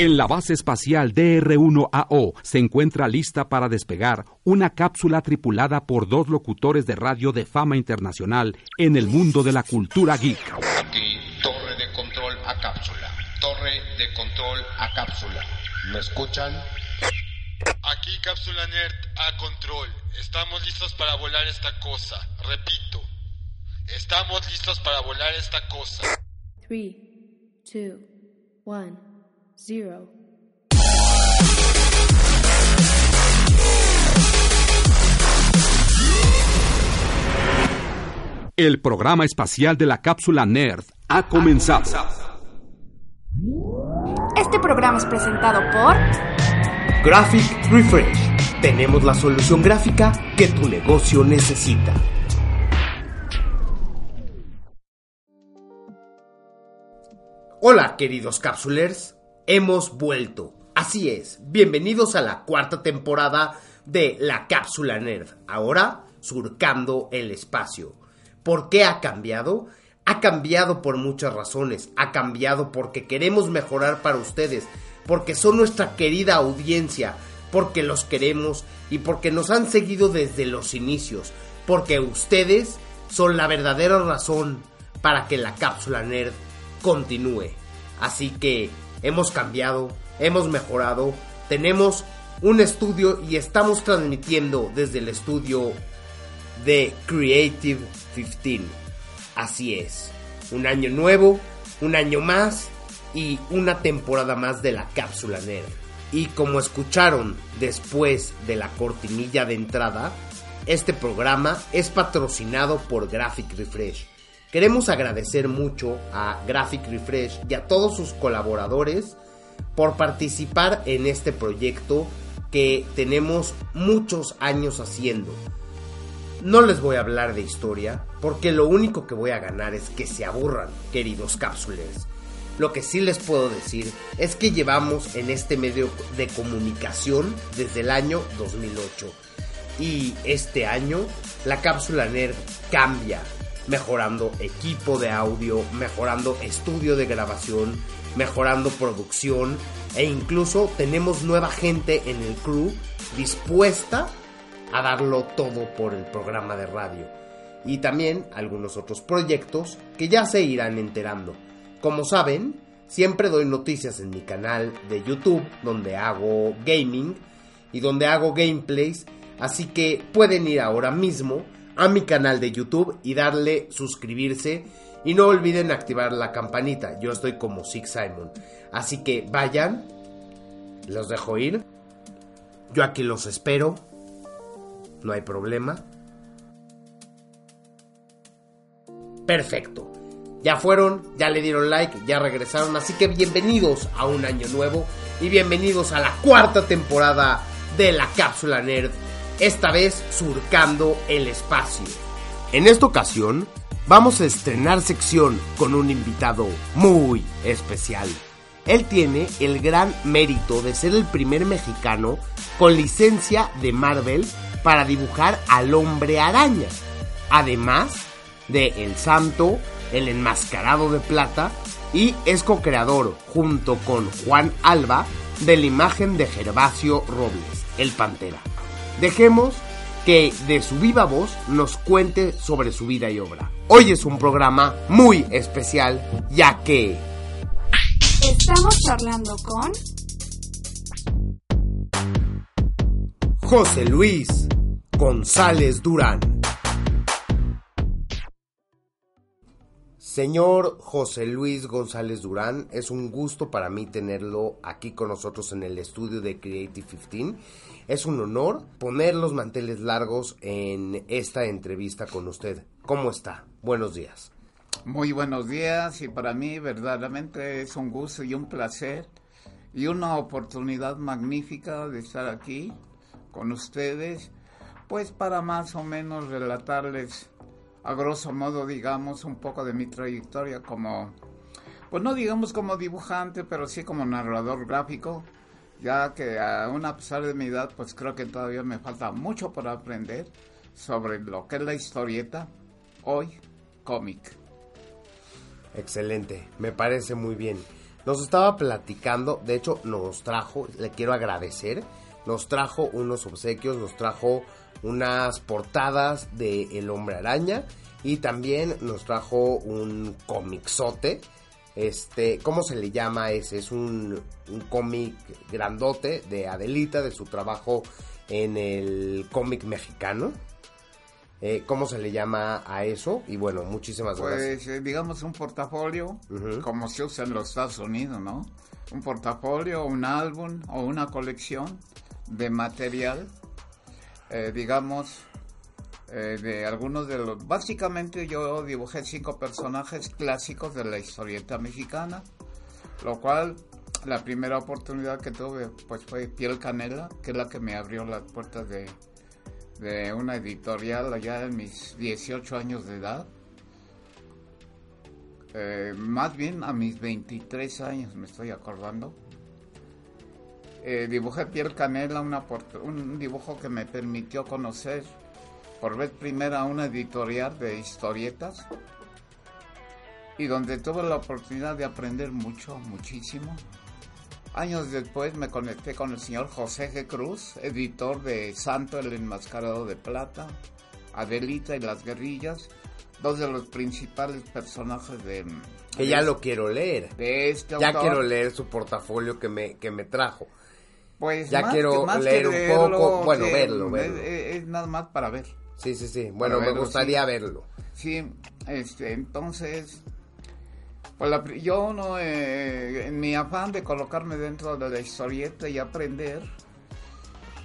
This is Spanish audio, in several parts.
En la base espacial DR-1AO se encuentra lista para despegar una cápsula tripulada por dos locutores de radio de fama internacional en el mundo de la cultura geek. Aquí, torre de control a cápsula. Torre de control a cápsula. ¿Me escuchan? Aquí cápsula nerd a control. Estamos listos para volar esta cosa. Repito, estamos listos para volar esta cosa. 3, 2, 1, 0. El programa espacial de la cápsula Nerd ha comenzado. Este programa es presentado por Graphic Refresh. Tenemos la solución gráfica que tu negocio necesita. Hola queridos capsulers, hemos vuelto. Así es, bienvenidos a la cuarta temporada de La Cápsula Nerd. Ahora surcando el espacio. ¿Por qué ha cambiado? Ha cambiado por muchas razones. Ha cambiado porque queremos mejorar para ustedes, porque son nuestra querida audiencia, porque los queremos y porque nos han seguido desde los inicios, porque ustedes son la verdadera razón para que la cápsula nerd continúe. Así que hemos cambiado, hemos mejorado, tenemos un estudio y estamos transmitiendo desde el estudio de Creative 15. Así es, un año nuevo, un año más y una temporada más de la cápsula nerd. Y como escucharon después de la cortinilla de entrada, este programa es patrocinado por Graphic Refresh. Queremos agradecer mucho a Graphic Refresh y a todos sus colaboradores por participar en este proyecto que tenemos muchos años haciendo. No les voy a hablar de historia, porque lo único que voy a ganar es que se aburran, queridos cápsules. Lo que sí les puedo decir es que llevamos en este medio de comunicación desde el año 2008. Y este año la cápsula nerd cambia, mejorando equipo de audio, mejorando estudio de grabación, mejorando producción e incluso tenemos nueva gente en el crew dispuesta a darlo todo por el programa de radio. Y también algunos otros proyectos que ya se irán enterando. Como saben, siempre doy noticias en mi canal de YouTube donde hago gaming y donde hago gameplays. Así que pueden ir ahora mismo a mi canal de YouTube y darle suscribirse. Y no olviden activar la campanita. Yo estoy como Six Simon. Así que vayan. Los dejo ir. Yo aquí los espero no hay problema. Perfecto. Ya fueron, ya le dieron like, ya regresaron, así que bienvenidos a un año nuevo y bienvenidos a la cuarta temporada de la cápsula nerd, esta vez surcando el espacio. En esta ocasión vamos a estrenar sección con un invitado muy especial. Él tiene el gran mérito de ser el primer mexicano con licencia de Marvel para dibujar al hombre araña. Además de El Santo, El Enmascarado de Plata y es co-creador junto con Juan Alba de la imagen de Gervasio Robles, el Pantera. Dejemos que de su viva voz nos cuente sobre su vida y obra. Hoy es un programa muy especial ya que... Estamos charlando con José Luis González Durán. Señor José Luis González Durán, es un gusto para mí tenerlo aquí con nosotros en el estudio de Creative 15. Es un honor poner los manteles largos en esta entrevista con usted. ¿Cómo está? Buenos días. Muy buenos días y para mí verdaderamente es un gusto y un placer y una oportunidad magnífica de estar aquí con ustedes, pues para más o menos relatarles a grosso modo, digamos, un poco de mi trayectoria como, pues no digamos como dibujante, pero sí como narrador gráfico, ya que aún a pesar de mi edad, pues creo que todavía me falta mucho por aprender sobre lo que es la historieta, hoy cómic. Excelente, me parece muy bien. Nos estaba platicando, de hecho nos trajo, le quiero agradecer, nos trajo unos obsequios, nos trajo unas portadas de El Hombre Araña y también nos trajo un comicsote. Este, ¿cómo se le llama ese? Es un, un cómic grandote de Adelita, de su trabajo en el cómic mexicano. Eh, ¿Cómo se le llama a eso? Y bueno, muchísimas gracias. Pues digamos un portafolio, como se usa en los Estados Unidos, ¿no? Un portafolio, un álbum o una colección de material, eh, digamos, de algunos de los... Básicamente yo dibujé cinco personajes clásicos de la historieta mexicana, lo cual la primera oportunidad que tuve pues fue Piel Canela, que es la que me abrió las puertas de de una editorial allá en mis 18 años de edad. Eh, más bien a mis 23 años me estoy acordando. Eh, dibujé Piel Canela, una un dibujo que me permitió conocer por vez primera una editorial de historietas y donde tuve la oportunidad de aprender mucho, muchísimo. Años después me conecté con el señor José G. Cruz, editor de Santo el Enmascarado de Plata, Adelita y las Guerrillas, dos de los principales personajes de... Que ya lo quiero leer. De este Ya quiero leer su portafolio que me, que me trajo. Pues ya más quiero que, más leer un leerlo, poco, bueno, que verlo, es- verlo. Es, es nada más para ver. Sí, sí, sí. Bueno, Para me verlo, gustaría sí. verlo. Sí, este, entonces, pues la yo no, eh, en mi afán de colocarme dentro de la historieta y aprender,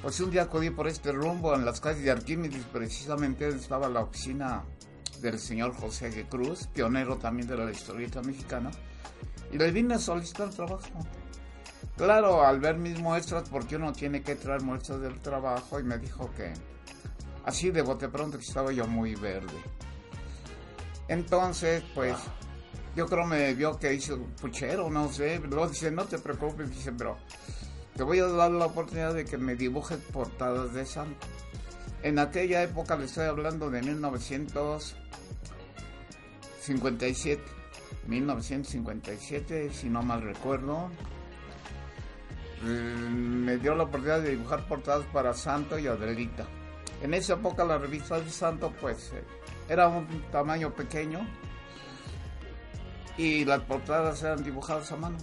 pues un día acudí por este rumbo en las calles de Arquímedes, precisamente estaba la oficina del señor José G. Cruz, pionero también de la historieta mexicana, y le vine a solicitar trabajo. Claro, al ver mis muestras, porque uno tiene que traer muestras del trabajo, y me dijo que así de bote pronto que estaba yo muy verde. Entonces, pues, yo creo me vio que un puchero, no sé. Luego dice, no te preocupes, dice, bro, te voy a dar la oportunidad de que me dibujes portadas de santo. En aquella época le estoy hablando de 1957. 1957, si no mal recuerdo. Mm, Me dio la oportunidad de dibujar portadas para Santo y Adelita. En esa época la revista de Santo pues eh, era un tamaño pequeño y las portadas eran dibujadas a mano.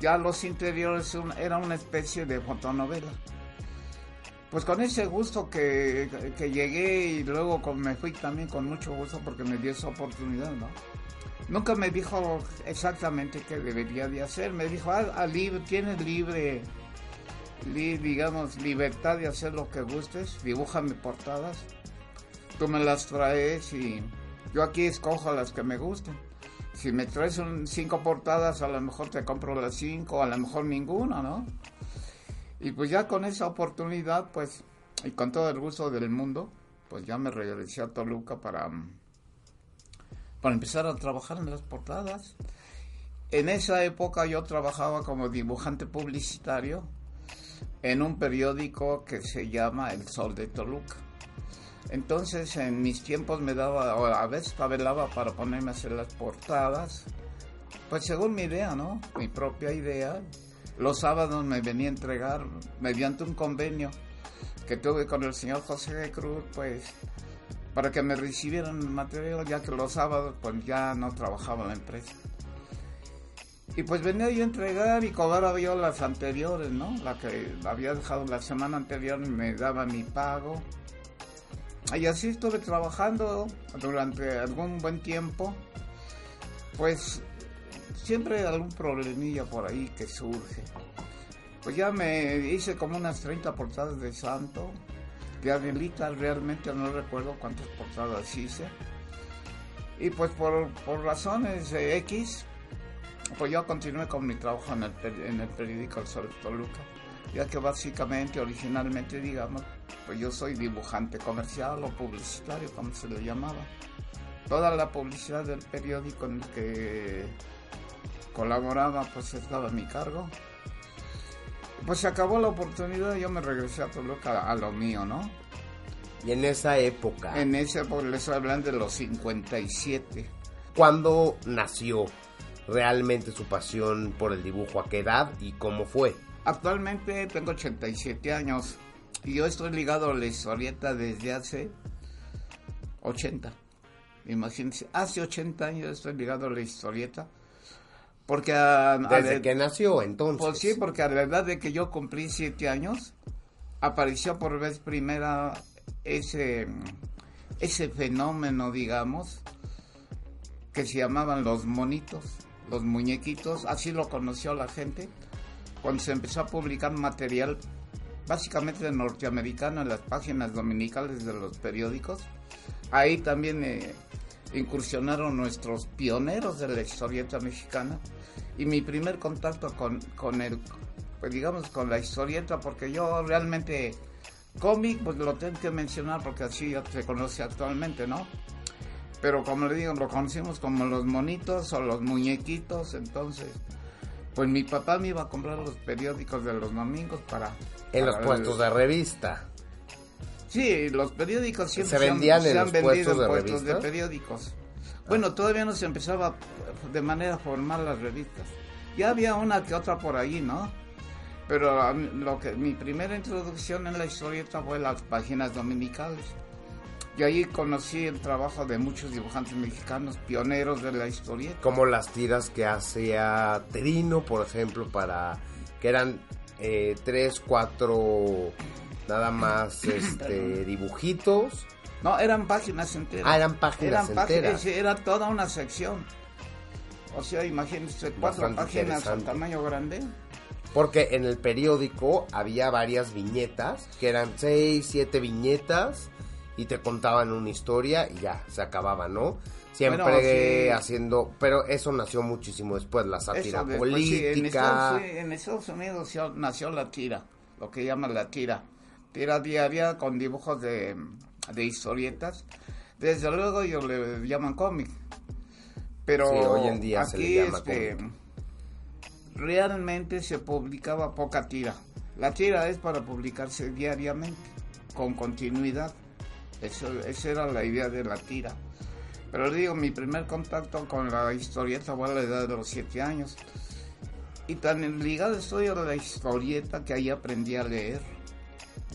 Ya los interiores era una especie de fotonovela. Pues con ese gusto que, que llegué y luego con- me fui también con mucho gusto porque me dio esa oportunidad, ¿no? Nunca me dijo exactamente qué debería de hacer. Me dijo, ah, ah, libre, tienes libre, li- digamos, libertad de hacer lo que gustes. Dibújame portadas. Tú me las traes y yo aquí escojo las que me gusten. Si me traes un- cinco portadas, a lo mejor te compro las cinco, a lo mejor ninguna, ¿no? Y pues ya con esa oportunidad, pues, y con todo el gusto del mundo, pues ya me regresé a Toluca para, mm, para empezar a trabajar en las portadas. En esa época yo trabajaba como dibujante publicitario en un periódico que se llama El Sol de Toluca. Entonces en mis tiempos me daba, a veces tabelaba para ponerme a hacer las portadas, pues según mi idea, ¿no? Mi propia idea. Los sábados me venía a entregar mediante un convenio que tuve con el señor José de Cruz, pues para que me recibieran el material, ya que los sábados pues ya no trabajaba la empresa. Y pues venía yo a entregar y cobraba yo las anteriores, ¿no? La que había dejado la semana anterior me daba mi pago. Y así estuve trabajando durante algún buen tiempo. Pues siempre algún problemilla por ahí que surge. Pues ya me hice como unas 30 portadas de santo. De Adelita realmente no recuerdo cuántas portadas hice. Y pues por, por razones X, pues yo continué con mi trabajo en el, en el periódico El Sol de Toluca, ya que básicamente, originalmente, digamos, pues yo soy dibujante comercial o publicitario, como se le llamaba. Toda la publicidad del periódico en el que colaboraba, pues estaba a mi cargo. Pues se acabó la oportunidad y yo me regresé a Toluca a lo mío, ¿no? Y en esa época. En esa época les hablan de los 57. ¿Cuándo nació realmente su pasión por el dibujo? ¿A qué edad y cómo fue? Actualmente tengo 87 años y yo estoy ligado a la historieta desde hace 80. Imagínense, hace 80 años estoy ligado a la historieta. Porque a, Desde que nació, entonces. Pues sí, porque a la edad de que yo cumplí 7 años, apareció por vez primera ese, ese fenómeno, digamos, que se llamaban los monitos, los muñequitos, así lo conoció la gente, cuando se empezó a publicar material básicamente norteamericano en las páginas dominicales de los periódicos. Ahí también eh, incursionaron nuestros pioneros de la historieta mexicana y mi primer contacto con, con el, pues digamos, con la historieta, porque yo realmente cómic, pues lo tengo que mencionar porque así ya se conoce actualmente, ¿no? Pero como le digo, lo conocimos como los monitos o los muñequitos, entonces, pues mi papá me iba a comprar los periódicos de los domingos para... En los puestos el- de revista. Sí, los periódicos siempre ¿Se han- en se han los vendido puestos de puestos de revistas? periódicos. Bueno, todavía no se empezaba de manera formal las revistas. Ya había una que otra por ahí, ¿no? Pero lo que mi primera introducción en la historieta fue las páginas dominicales. Y ahí conocí el trabajo de muchos dibujantes mexicanos, pioneros de la historieta. Como las tiras que hacía Trino, por ejemplo, para. que eran eh, tres, cuatro. Nada más este, dibujitos. No, eran páginas enteras. Ah, eran páginas Eran enteras. era toda una sección. O sea, imagínense, cuatro páginas al tamaño grande. Porque en el periódico había varias viñetas, que eran seis, siete viñetas, y te contaban una historia y ya, se acababa, ¿no? Siempre Bueno, sí. haciendo, pero eso nació muchísimo después, la sátira después, sí, en, política. Estados, sí, en Estados Unidos nació la tira, lo que llaman la tira. Tira diaria con dibujos de, de historietas. Desde luego ellos le llaman cómic. Pero Sí, hoy en día aquí se le llama este, cómic. realmente se publicaba poca tira. La tira es para publicarse diariamente, con continuidad. Eso, esa era la idea de la tira. Pero digo, mi primer contacto con la historieta fue a la edad de los siete años. Y tan ligado estoy a la historieta que ahí aprendí a leer.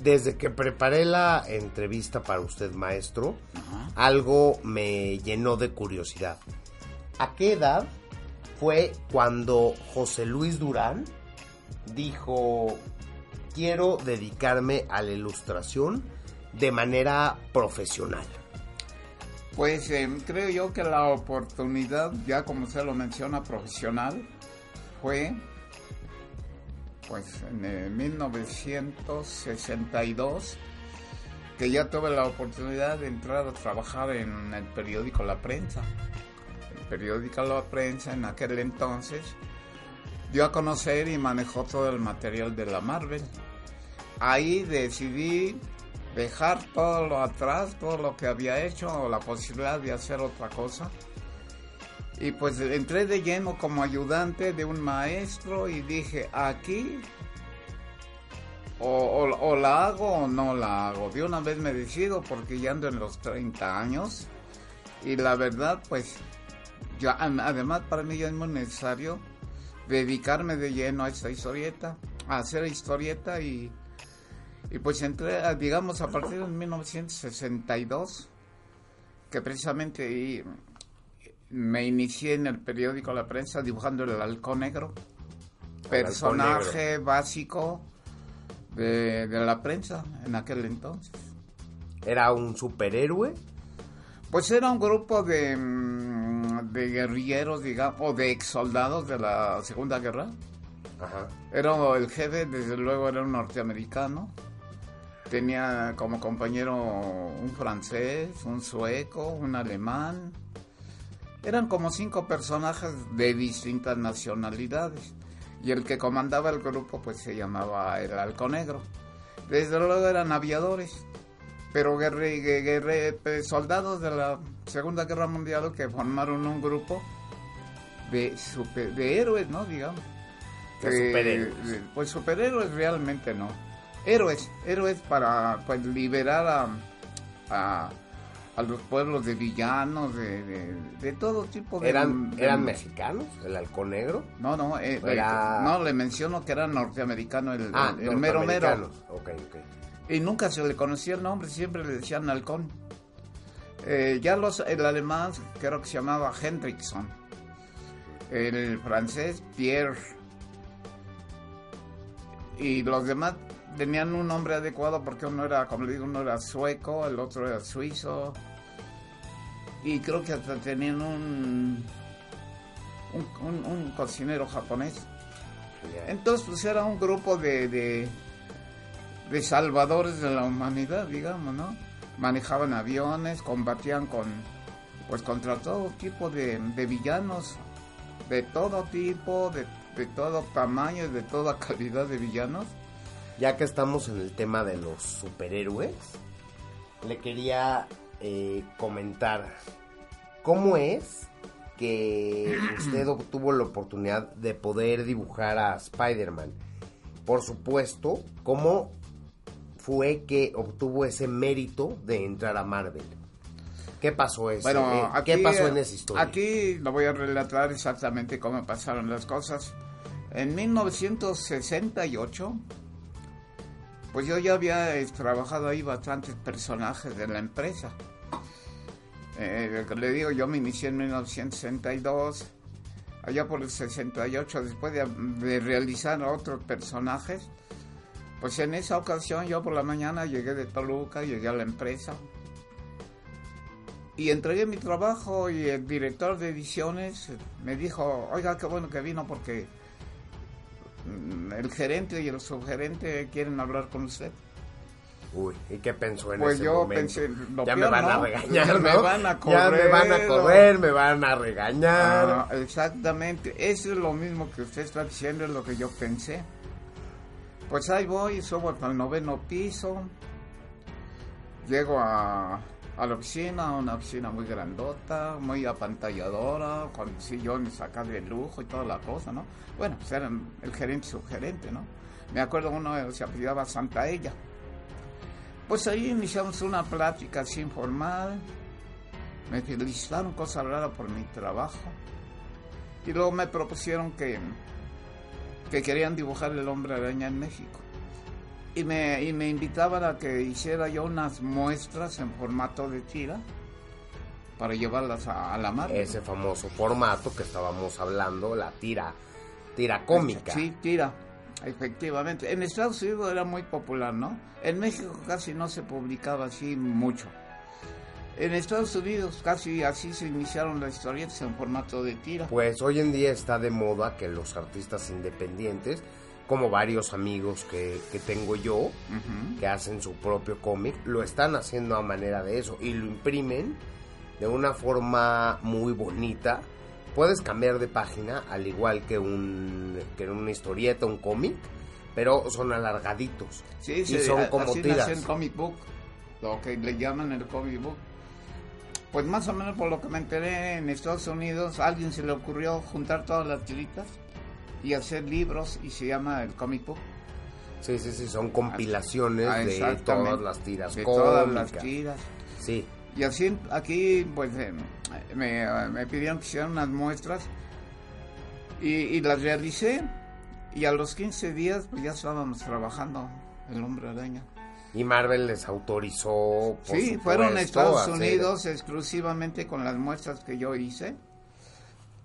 Desde que preparé la entrevista para usted, maestro, algo me llenó de curiosidad. ¿A qué edad fue cuando José Luis Durán dijo, quiero dedicarme a la ilustración de manera profesional? Pues eh, creo yo que la oportunidad, ya como se lo menciona, profesional, fue pues en eh, 1962 que ya tuve la oportunidad de entrar a trabajar en el periódico La Prensa. El periódico La Prensa en aquel entonces dio a conocer y manejó todo el material de la Marvel. Ahí decidí dejar todo lo atrás, todo lo que había hecho, o la posibilidad de hacer otra cosa. Y pues entré de lleno como ayudante de un maestro y dije, aquí o, la hago o no la hago. De una vez me decido porque ya ando en los 30 años y la verdad pues ya, además para mí ya es muy necesario dedicarme de lleno a esta historieta, a hacer historieta y, y pues entré, digamos, a partir de 1962, que precisamente ahí me inicié en el periódico La Prensa dibujando el halcón negro, personaje básico de, de la prensa en aquel entonces. ¿Era un superhéroe? Pues era un grupo de, mm, de guerrilleros, digamos, o de ex soldados de la Segunda Guerra. Ajá. Era el jefe, desde luego era un norteamericano. Tenía como compañero un francés, un sueco, un alemán, Eran como cinco personajes de distintas nacionalidades. Y el que comandaba el grupo pues se llamaba el Halcón Negro. Desde luego eran aviadores, pero guerre, guerre- pues, soldados de la Segunda Guerra Mundial que formaron un grupo de, super- de héroes, ¿no? Digamos. De Que- superhéroes. Pues superhéroes realmente no. Héroes, héroes para pues liberar a, a, a los pueblos de villanos, de, de, de todo tipo de... ¿Eran, de- ¿Eran mexicanos? ¿El halcón negro? No, no, eh, Era- no, le menciono que era norteamericano el, Ah, el- el mero mero. norteamericanos. Ok, ok. Y nunca se le conocía el nombre, siempre le decían halcón. Eh, ya los, el alemán creo que se llamaba Hendrickson. El francés Pierre. Y los demás tenían un nombre adecuado porque uno era, como le digo, uno era sueco, el otro era suizo. Y creo que hasta tenían un, un, un- un cocinero japonés. Entonces, pues era un grupo de, de, de salvadores de la humanidad, digamos, ¿no? Manejaban aviones, combatían con, pues contra todo tipo de, de villanos, de todo tipo, de, de todo tamaño y de toda calidad de villanos. Ya que estamos en el tema de los superhéroes, le quería eh, comentar cómo es que usted obtuvo la oportunidad de poder dibujar a Spider-Man. Por supuesto, cómo fue que obtuvo ese mérito de entrar a Marvel. ¿Qué pasó eso? Bueno, Eh, aquí, ¿Qué pasó en esa historia? Aquí lo voy a relatar exactamente cómo pasaron las cosas. En 1968, pues yo ya había eh, trabajado ahí bastantes personajes de la empresa. Eh, le digo, yo me inicié en 1962, allá por el 68, después de, realizar otros personajes. Pues en esa ocasión yo por la mañana llegué de Toluca, llegué a la empresa, y entregué mi trabajo y el director de ediciones me dijo, oiga, qué bueno que vino porque el gerente y el subgerente quieren hablar con usted. Uy, ¿y qué pensó en Pues ese yo momento? pensé, lo ya me van a regañar, Ya ¿no? me van a Ya me van a correr, correr, me van a regañar. Ah, exactamente, eso es lo mismo que usted está diciendo, es lo que yo pensé. Pues ahí voy, subo hasta el noveno piso, llego a, a la oficina, una oficina muy grandota, muy apantalladora, con sillones acá de lujo y toda la cosa, ¿no? Bueno, pues eran el gerente y subgerente, ¿no? Me acuerdo uno se apellidaba Santa Ella. Pues ahí iniciamos una plática así informal, me felicitaron cosas raras por mi trabajo. Y luego me propusieron que, que querían dibujar el hombre araña en México. Y me, y me invitaban a que hiciera yo unas muestras en formato de tira para llevarlas a, a la marca. Ese famoso formato que estábamos hablando, la tira, tira cómica. Sí, tira, efectivamente. En Estados Unidos era muy popular, ¿no? En México casi no se publicaba así mucho. En Estados Unidos casi así se iniciaron las historietas en formato de tira. Pues hoy en día está de moda que los artistas independientes, como varios amigos que, que tengo yo, que hacen su propio cómic, lo están haciendo a manera de eso y lo imprimen de una forma muy bonita. Puedes cambiar de página al igual que un que una historieta, un cómic, pero son alargaditos. Sí, y son como así tiras. nació el comic book, lo que le llaman el comic book. Pues más o menos por lo que me enteré en Estados Unidos, a alguien se le ocurrió juntar todas las tiritas y hacer libros y se llama el comic book. Sí, sí, sí, son compilaciones Ah, de todas las tiras De cómicas. todas las tiras. Sí, Y así aquí pues eh, me, me pidieron que hicieran unas muestras y, y las realicé y a los 15 días pues ya estábamos trabajando el hombre araña. y Marvel les autorizó. por Sí, fueron a Estados Unidos exclusivamente con las muestras que yo hice.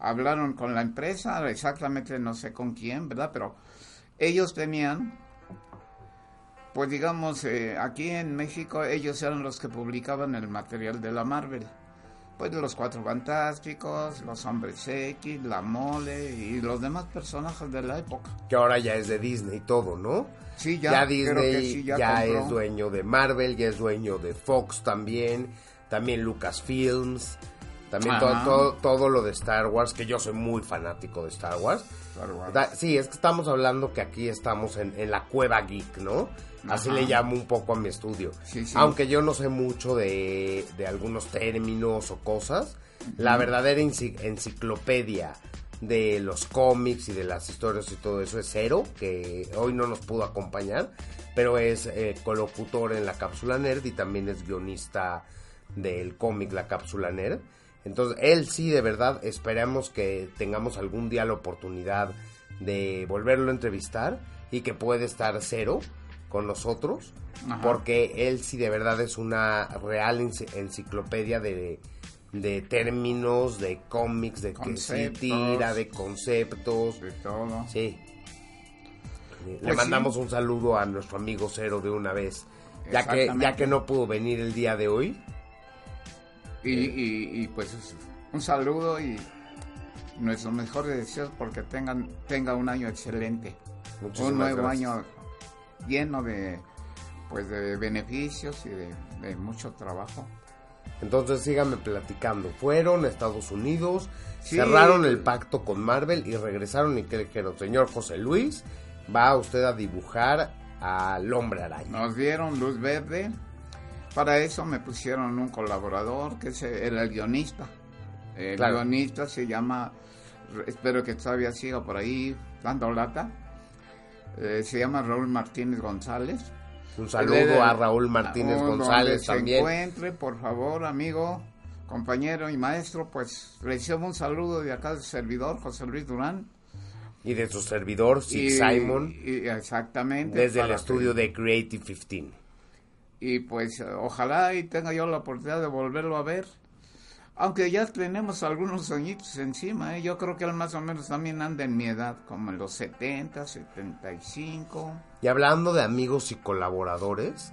Hablaron con la empresa, exactamente no sé con quién, ¿verdad? Pero ellos tenían, pues digamos, eh, aquí en México ellos eran los que publicaban el material de la Marvel. Pues los Cuatro Fantásticos, los Hombres X, la Mole y los demás personajes de la época. Que ahora ya es de Disney todo, ¿no? Sí, Ya, ya, Disney sí, ya, ya es dueño de Marvel, ya es dueño de Fox también, también Lucasfilms. También todo, todo, todo lo de Star Wars, que yo soy muy fanático de Star Wars. Star Wars. Da- Sí, es que estamos hablando que aquí estamos en, en la cueva geek, ¿no? Así le llamo un poco a mi estudio. Sí, sí. Aunque yo no sé mucho de, de algunos términos o cosas, la verdadera enci- enciclopedia de los cómics y de las historias y todo eso es Cero, que hoy no nos pudo acompañar, pero es eh, colocutor en la cápsula nerd y también es guionista del cómic La cápsula nerd. Entonces, él sí, de verdad, esperamos que tengamos algún día la oportunidad de volverlo a entrevistar y que puede estar cero con nosotros, Ajá. porque él sí de verdad es una real enci- enciclopedia de, de términos, de cómics, de que sí Conceptos. tira, de conceptos. De todo. Sí. Le Pues mandamos sí. un saludo a nuestro amigo Cero de una vez, ya que, ya que no pudo venir el día de hoy. Y, y- y, pues un saludo y nuestros mejores deseos porque tengan tenga un año excelente. Muchísimas un nuevo gracias. año lleno de pues de beneficios y de, de mucho trabajo. Entonces síganme platicando. Fueron a Estados Unidos, Sí. cerraron el pacto con Marvel y regresaron y que dijeron, señor José Luis, va usted a dibujar al hombre araña. Nos dieron luz verde. Para eso me pusieron un colaborador que era el guionista. El Claro. guionista se llama, espero que todavía siga por ahí dando lata. Eh, se llama Raúl Martínez González. Un saludo a Raúl Martínez González también. Se encuentre, por favor, amigo, compañero y maestro, pues recibo un saludo de acá del servidor, José Luis Durán. Y de su servidor, Sid Y- Simon, y- exactamente. desde el estudio que- de Creative 15. Y pues eh, ojalá y tenga yo la oportunidad de volverlo a ver. Aunque ya tenemos algunos añitos encima, ¿eh? yo creo que él más o menos también anda en mi edad, como en los 70, 75. Y hablando de amigos y colaboradores,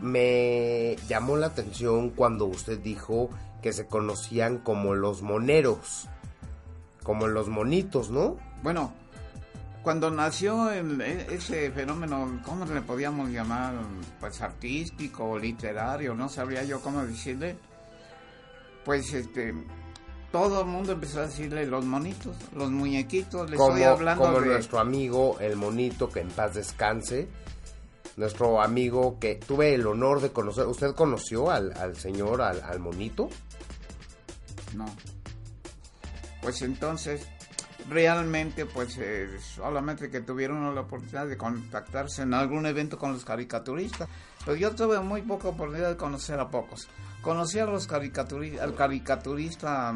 me llamó la atención cuando usted dijo que se conocían como los moneros, como los monitos, ¿no? Bueno, cuando nació el- e- ese fenómeno, ¿cómo le podíamos llamar? Pues artístico o literario, no sabría yo cómo decirle. Pues este, todo el mundo empezó a decirle los monitos, los muñequitos, le estoy hablando como de... nuestro amigo el monito que en paz descanse nuestro amigo que tuve el honor de conocer usted conoció al, al señor al, al monito No. Pues entonces, realmente, pues eh, solamente que tuvieron la oportunidad de contactarse en algún evento con los caricaturistas. Pero yo tuve muy poca oportunidad de conocer a pocos. Conocí a los caricaturistas, al caricaturista,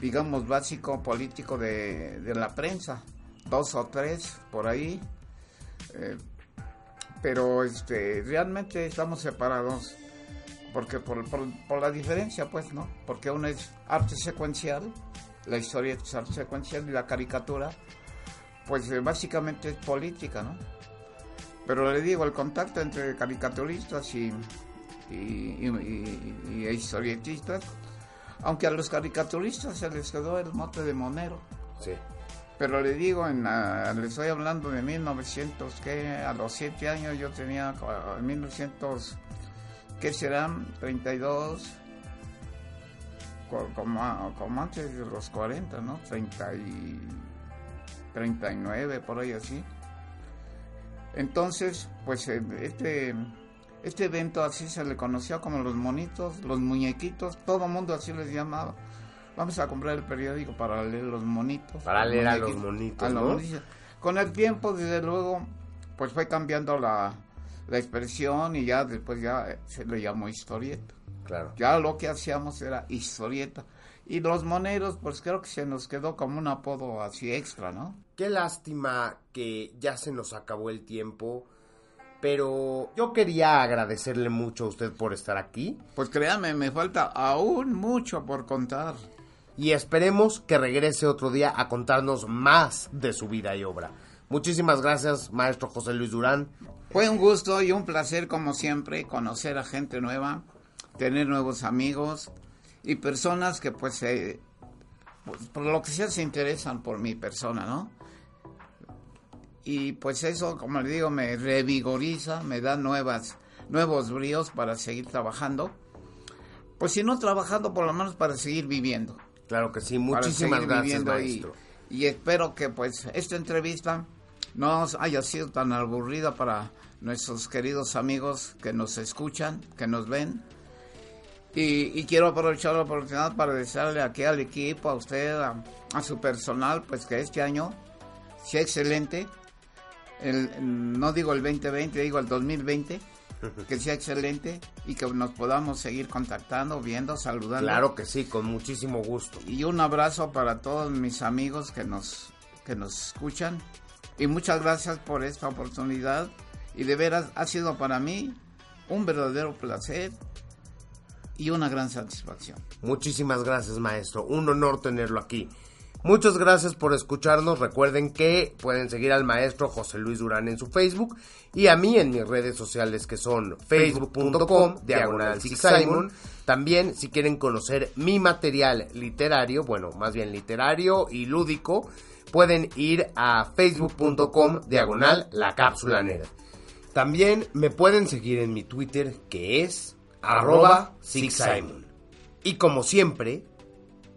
digamos, básico político de, de la prensa. Dos o tres por ahí. Eh, pero este realmente estamos separados porque por, por, por la diferencia pues no porque uno es arte secuencial la historia secuencial y la caricatura pues eh, básicamente es política no pero le digo el contacto entre caricaturistas y y, y- y- y historietistas aunque a los caricaturistas se les quedó el mote de monero. Sí. Pero le digo, en, la- le estoy hablando de 1900, que a los 7 años yo tenía, ah, en 1900, ¿qué serán? 32, co- como, antes de los 40, ¿no? 30 y 39, por ahí así. Entonces, pues eh, este, este evento así se le conocía como los monitos, los muñequitos, todo el mundo así les llamaba. Vamos a comprar el periódico para leer los monitos. Para leer a los muñequitos, monitos, a los ¿no? monitos. Con el tiempo, desde luego, pues fue cambiando la, la expresión y ya después ya eh, se le llamó historieta. claro Ya lo que hacíamos era historieta. Y los moneros, pues creo que se nos quedó como un apodo así extra, ¿no? Qué lástima que ya se nos acabó el tiempo, pero yo quería agradecerle mucho a usted por estar aquí Pues créanme, me falta aún mucho por contar. y esperemos que regrese otro día a contarnos más de su vida y obra. Muchísimas gracias, maestro José Luis Durán. Fue un gusto y un placer, como siempre, conocer a gente nueva, tener nuevos amigos y personas que, pues, eh, pues, por lo que sea, se interesan por mi persona, ¿no? Y pues eso, como le digo, me revigoriza, me da nuevas, nuevos bríos para seguir trabajando. pues si no trabajando, por lo menos para seguir viviendo. Claro que sí, muchísimas gracias, viviendo y- maestro. Y, espero que pues esta entrevista no haya sido tan aburrida para nuestros queridos amigos que nos escuchan, que nos ven. Y, y quiero aprovechar la oportunidad para desearle aquí al equipo, a usted, a, a su personal, pues que este año sea excelente. El, no digo el 2020, digo el 2020. Que sea excelente y que nos podamos seguir contactando, viendo, saludando. Claro que sí, con muchísimo gusto. Y un abrazo para todos mis amigos que nos, que nos escuchan. Y muchas gracias por esta oportunidad. Y de veras ha sido para mí un verdadero placer y una gran satisfacción. Muchísimas gracias, maestro. Un honor tenerlo aquí. Muchas gracias por escucharnos. Recuerden que pueden seguir al maestro José Luis Durán en su Facebook y a mí en mis redes sociales que son facebook.com diagonal Six Simon. También si quieren conocer mi material literario, bueno, más bien literario y lúdico, pueden ir a facebook.com diagonal la cápsula nerd. También me pueden seguir en mi Twitter que es arroba Six Simon. Y como siempre,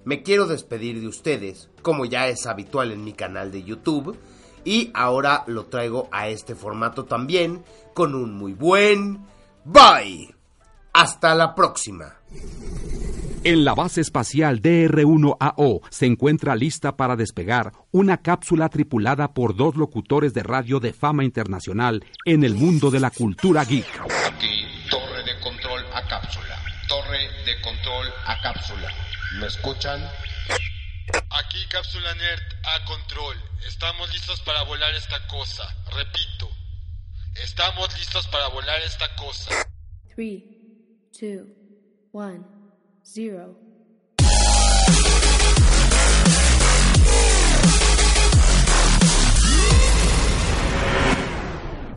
me quiero despedir de ustedes, como ya es habitual en mi canal de YouTube, y ahora lo traigo a este formato también, con un muy buen bye. Hasta la próxima. En la base espacial DR-1AO se encuentra lista para despegar una cápsula tripulada por dos locutores de radio de fama internacional en el mundo de la cultura geek. Aquí, torre de control a cápsula. Torre de control a cápsula. ¿Me escuchan? Aquí Cápsula Nerd a control. Estamos listos para volar esta cosa. Repito, estamos listos para volar esta cosa. Three, two, one,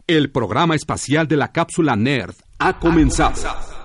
El programa espacial de la cápsula Nerd ha comenzado.